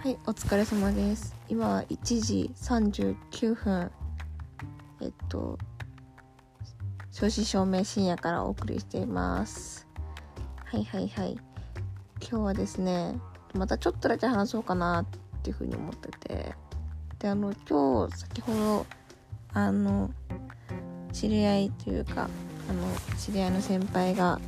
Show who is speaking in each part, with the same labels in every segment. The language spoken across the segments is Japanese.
Speaker 1: はい、お疲れ様です。今は1時39分。えっと、正真正銘深夜からお送りしています。はいはいはい。今日はですね、またちょっとだけ話そうかなっていうふうに思ってて。で、あの、今日、先ほど、あの、知り合いというか、あの、知り合いの先輩が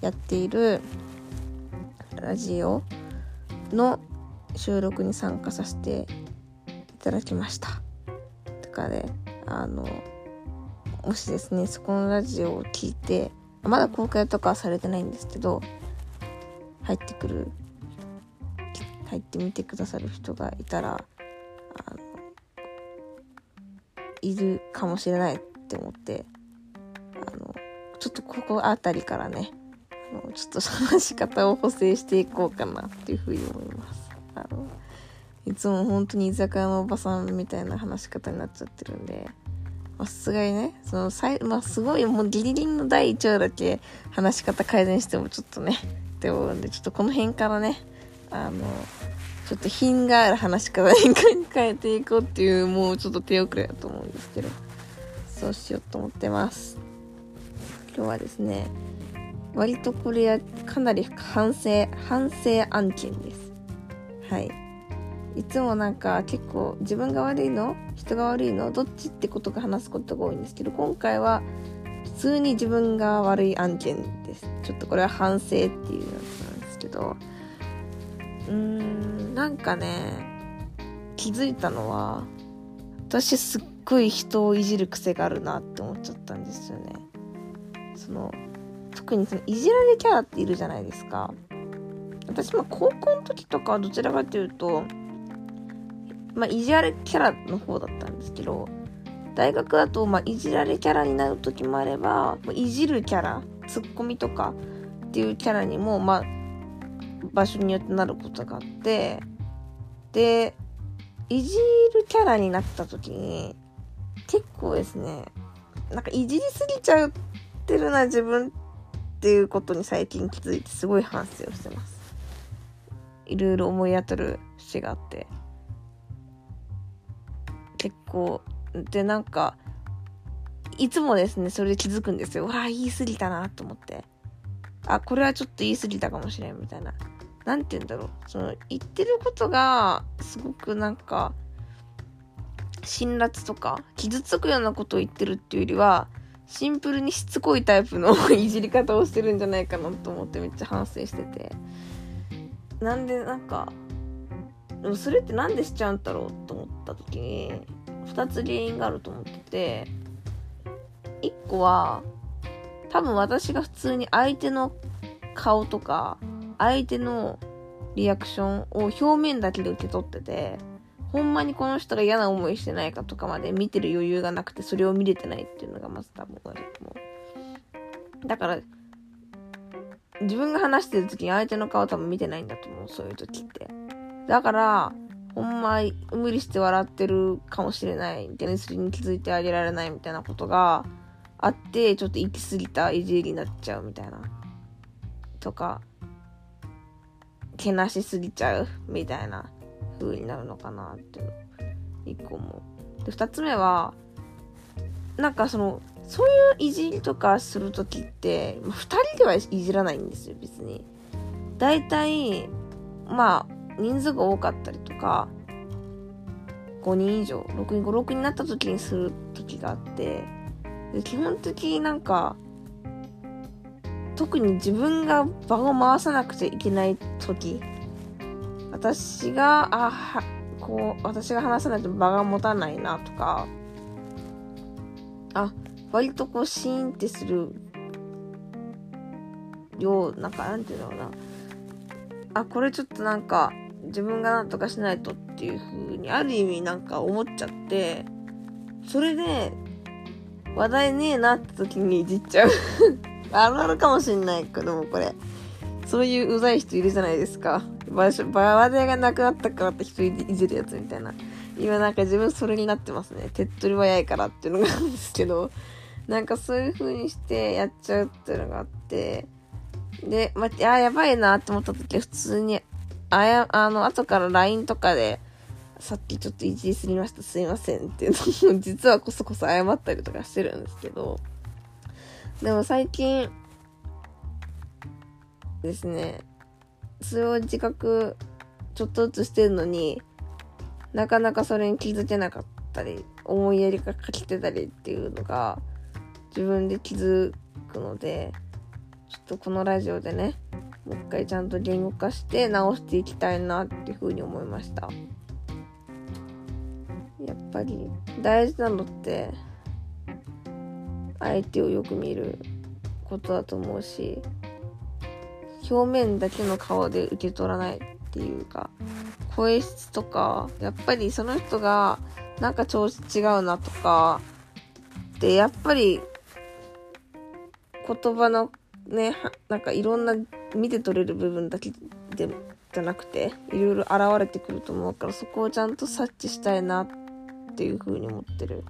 Speaker 1: やっているラジオの収録に参加させていただきました。とかで、あの、もしですね、そこのラジオを聞いて、まだ公開とかはされてないんですけど、入ってくる、入ってみてくださる人がいたら、あの、いるかもしれないって思って、あの、ちょっとここあたりからね、あのちょっと話し方を補正していこうかなっていうふうに思います。あのいつも本当に居酒屋のおばさんみたいな話し方になっちゃってるんでさすがにねそのさい、まあ、すごいもうギリギリの第1話だけ話し方改善してもちょっとねって思うんでちょっとこの辺からねあのちょっと品がある話し方に変えていこうっていうもうちょっと手遅れだと思うんですけどそうしようと思ってます。今日はですね割とこれはかなり反省反省案件です。はい。いつもなんか結構自分が悪いの？人が悪いの？どっちってことが話すことが多いんですけど今回は普通に自分が悪い案件です。ちょっとこれは反省っていうやつなんですけど。うーんなんかね気づいたのは私すっごい人をいじる癖があるなって思っちゃったんですよね。その特にそのいじられキャラっているじゃないですか。私も高校の時とかはどちらかというとまあ、いじられキャラの方だったんですけど、大学だと、まあ、いじられキャラになる時もあれば、まあ、いじるキャラ、ツッコミとかっていうキャラにも、まあ、場所によってなることがあって、で、いじるキャラになった時に、結構ですね、なんかいじりすぎちゃってるな、自分っていうことに最近気づいて、すごい反省をしてます。いろいろ思い当たる節があって。結構でなんかいつもですねそれで気づくんですよ。わあ言い過ぎたなと思って。あこれはちょっと言い過ぎたかもしれんみたいな。何て言うんだろう。その言ってることがすごくなんか辛辣とか傷つくようなことを言ってるっていうよりはシンプルにしつこいタイプの いじり方をしてるんじゃないかなと思ってめっちゃ反省してて。なんでなんかでもそれってなんでしちゃうんだろうと思った時に2つ原因があると思ってて1個は多分私が普通に相手の顔とか相手のリアクションを表面だけで受け取っててほんまにこの人が嫌な思いしてないかとかまで見てる余裕がなくてそれを見れてないっていうのがまず多分あると思う。だから自分が話してる時に相手の顔多分見てないんだと思うそういう時ってだから、ほんま、無理して笑ってるかもしれない。みたいな、それに気づいてあげられないみたいなことがあって、ちょっと行き過ぎたいじりになっちゃうみたいな。とか、けなしすぎちゃうみたいな風になるのかなっていうの。一個も。で、二つ目は、なんかその、そういういじりとかするときって、まあ、二人ではいじらないんですよ、別に。大体、まあ、人数が多かったりとか、5人以上、6人、5、6人になった時にする時があって、で基本的になんか、特に自分が場を回さなくちゃいけない時、私が、あ、は、こう、私が話さないと場が持たないなとか、あ、割とこうシーンってするよう、なんか、なんていうんだろうな。あ、これちょっとなんか、自分がなんとかしないとっていう風に、ある意味なんか思っちゃって、それで、話題ねえなって時にいじっちゃう。あるあるかもしんないけども、これ。そういううざい人いるじゃないですか。話題がなくなったからって人いじるやつみたいな。今なんか自分それになってますね。手っ取り早いからっていうのがあるんですけど、なんかそういう風にしてやっちゃうっていうのがあって、で、まあ、やばいなって思った時は普通にあや、あの、後から LINE とかで、さっきちょっといじりすぎました、すいませんっていうのも、実はこそこそ謝ったりとかしてるんですけど、でも最近、ですね、それを自覚、ちょっとずつしてるのに、なかなかそれに気づけなかったり、思いやりがかけてたりっていうのが、自分で気づくので、ちょっとこのラジオでね、もう一回ちゃんと言語化して直していきたいなっていうふうに思いました。やっぱり大事なのって相手をよく見ることだと思うし表面だけの顔で受け取らないっていうか声質とかやっぱりその人がなんか調子違うなとかでやっぱり言葉のねなんかいろんな見て取れる部分だけでじゃなくていろいろ現れてくると思うからそこをちゃんと察知したいなっていう風に思ってる。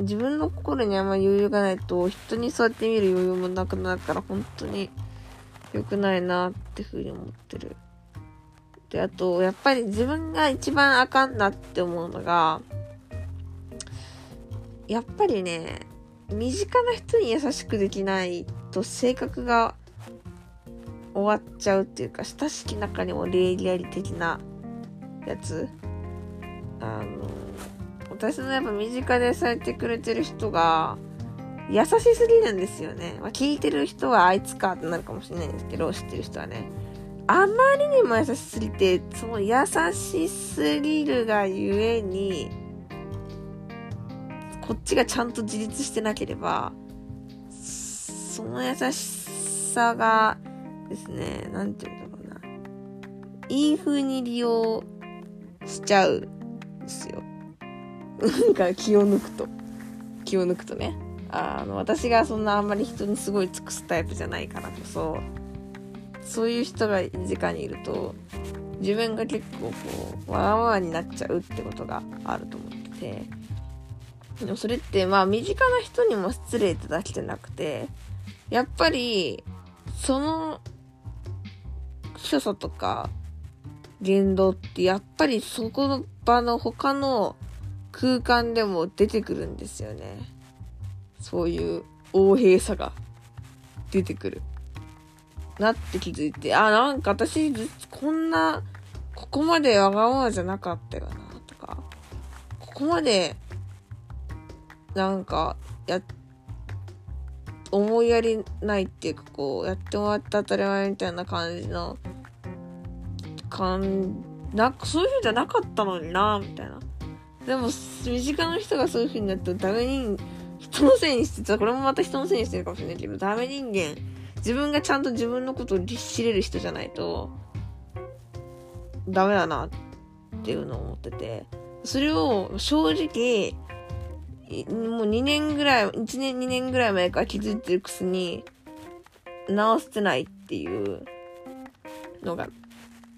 Speaker 1: 自分の心にあんま余裕がないと人にそうやって見る余裕もなくなるから本当に良くないなって風に思ってる。であとやっぱり自分が一番あかんなって思うのがやっぱりね身近な人に優しくできないと性格が終わっちゃうっていうか親しき中にも礼儀あり的なやつ？あの私のやっぱ身近でされてくれてる人が優しすぎるんですよね、まあ、聞いてる人はあいつかってなるかもしれないんですけど知ってる人はね。あまりにも優しすぎてその優しすぎるがゆえにこっちがちゃんと自立してなければ、その優しさがですね、なんて言うんだろうな。いい風に利用しちゃうんですよ。なんか気を抜くと。気を抜くとね。あの、私がそんなあんまり人にすごい尽くすタイプじゃないからこそ、そういう人が直にいると、自分が結構こう、わがままになっちゃうってことがあると思ってて、でもそれってまあ身近な人にも失礼ってだけじゃなくて、やっぱり、その、所作とか、言動ってやっぱりそこの場の他の空間でも出てくるんですよね。そういう横平さが出てくる。なって気づいて、あ、なんか私、こんな、ここまでわがままじゃなかったよな、とか、ここまでなんか、や、思いやりないっていうか、こう、やってもらって当たり前みたいな感じの、感、なんかそういう風じゃなかったのにな、みたいな。でも、身近な人がそういう風になったらダメ人、人のせいにして、これもまた人のせいにしてるかもしれないけど、ダメ人間、自分がちゃんと自分のことを知れる人じゃないと、ダメだなっていうのを思ってて、それを正直、もう2年ぐらい、1年2年ぐらい前から気づいてるくせに、直してないっていうのが、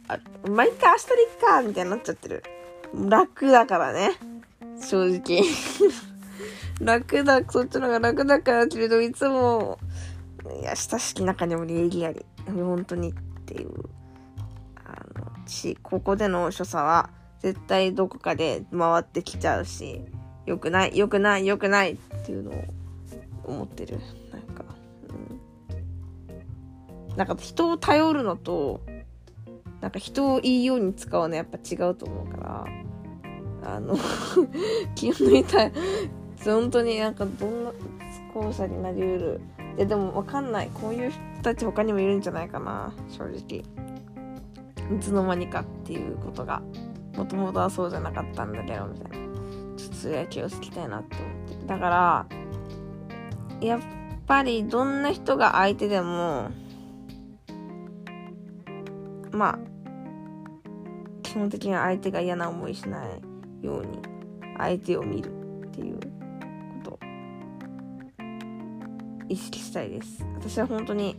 Speaker 1: あ、まあ、明日でいっか、みたいになっちゃってる。楽だからね。正直。楽だ、そっちの方が楽だからけれど、いつも、いや、親しき中にも礼儀あり。本当にっていう。あの、し、ここでの所作は、絶対どこかで回ってきちゃうし、良くない、良くない、良くないっていうのを思ってる。なんか、うん。なんか人を頼るのと、なんか人をいいように使うのやっぱ違うと思うから、あの 気を抜いた、本当になんかどんな後者になりうる。いやでもわかんない。こういう人たち他にもいるんじゃないかな、正直。いつの間にかっていうことが。もともとはそうじゃなかったんだけど、みたいな。それは気をつけたいなって思ってだからやっぱりどんな人が相手でもまあ基本的には相手が嫌な思いしないように相手を見るっていうこと。意識したいです。私は本当に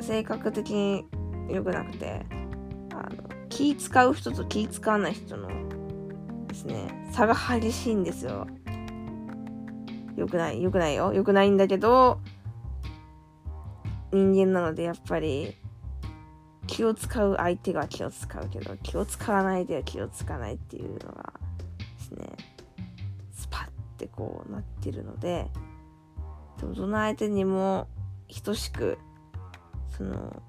Speaker 1: 性格的に良くなくてあの気使う人と気使わない人のですね、差が激しいんですよ。良くない、良くないよ。良くないんだけど、人間なのでやっぱり、気を使う相手が気を使うけど、気を使わないでは気を使わないっていうのがですね、スパッてこうなってるので、でもどの相手にも等しく、その、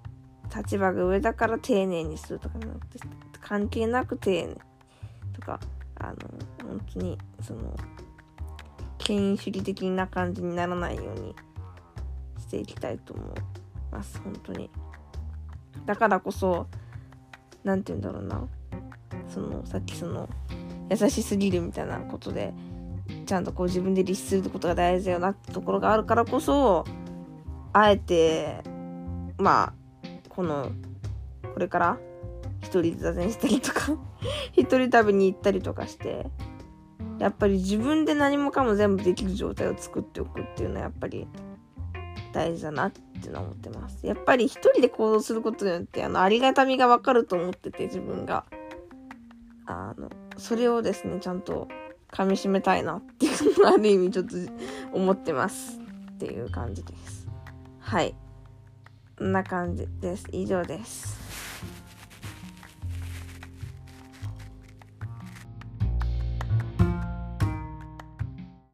Speaker 1: 立場が上だから丁寧にするとかじゃなくて、関係なく丁寧とか、あの、本当に、その、権威主義的な感じにならないようにしていきたいと思います、本当に。だからこそ、何て言うんだろうな。その、さっきその、優しすぎるみたいなことで、ちゃんとこう自分で律することが大事だよなってところがあるからこそ、あえて、まあ、この、これから一人座禅したりとか 一人旅に行ったりとかして、やっぱり自分で何もかも全部できる状態を作っておくっていうのはやっぱり大事だなっていうのは思ってます。やっぱり一人で行動することによってあのありがたみがわかると思ってて自分が。あの、それをですね、ちゃんと噛み締めたいなっていうのはある意味ちょっと思ってますっていう感じです。はい。こんな感じです。以上です。